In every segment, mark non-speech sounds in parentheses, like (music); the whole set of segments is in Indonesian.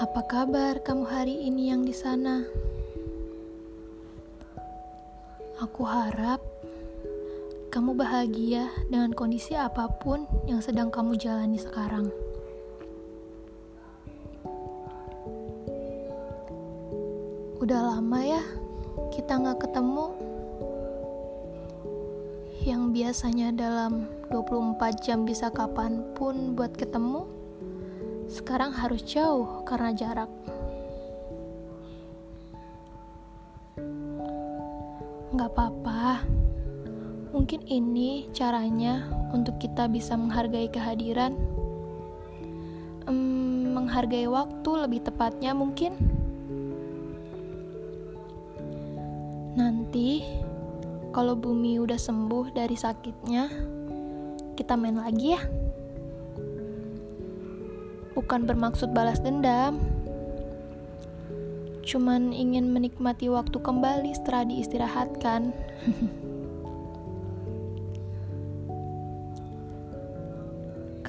Apa kabar kamu hari ini yang di sana? Aku harap kamu bahagia dengan kondisi apa pun yang sedang kamu jalani sekarang. Udah lama ya kita nggak ketemu. Yang biasanya dalam 24 jam bisa kapan pun buat ketemu, sekarang harus jauh karena jarak. Nggak apa-apa, mungkin ini caranya untuk kita bisa menghargai kehadiran, hmm, menghargai waktu lebih tepatnya mungkin. Nanti, kalau bumi udah sembuh dari sakitnya, kita main lagi ya. Bukan bermaksud balas dendam, cuman ingin menikmati waktu kembali setelah diistirahatkan. (laughs)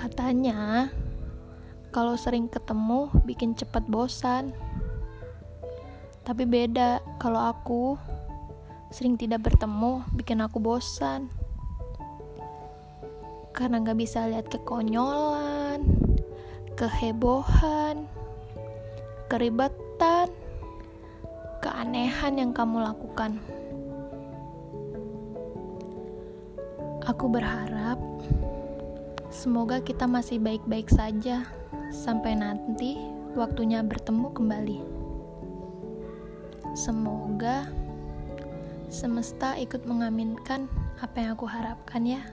Katanya, kalau sering ketemu bikin cepat bosan. Tapi beda kalau aku sering tidak bertemu bikin aku bosan. Karena gak bisa lihat kekonyolan, kehebohan, keribetan, keanehan yang kamu lakukan. Aku berharap semoga kita masih baik-baik saja sampai nanti waktunya bertemu kembali. Semoga semesta ikut mengaminkan apa yang aku harapkan, ya.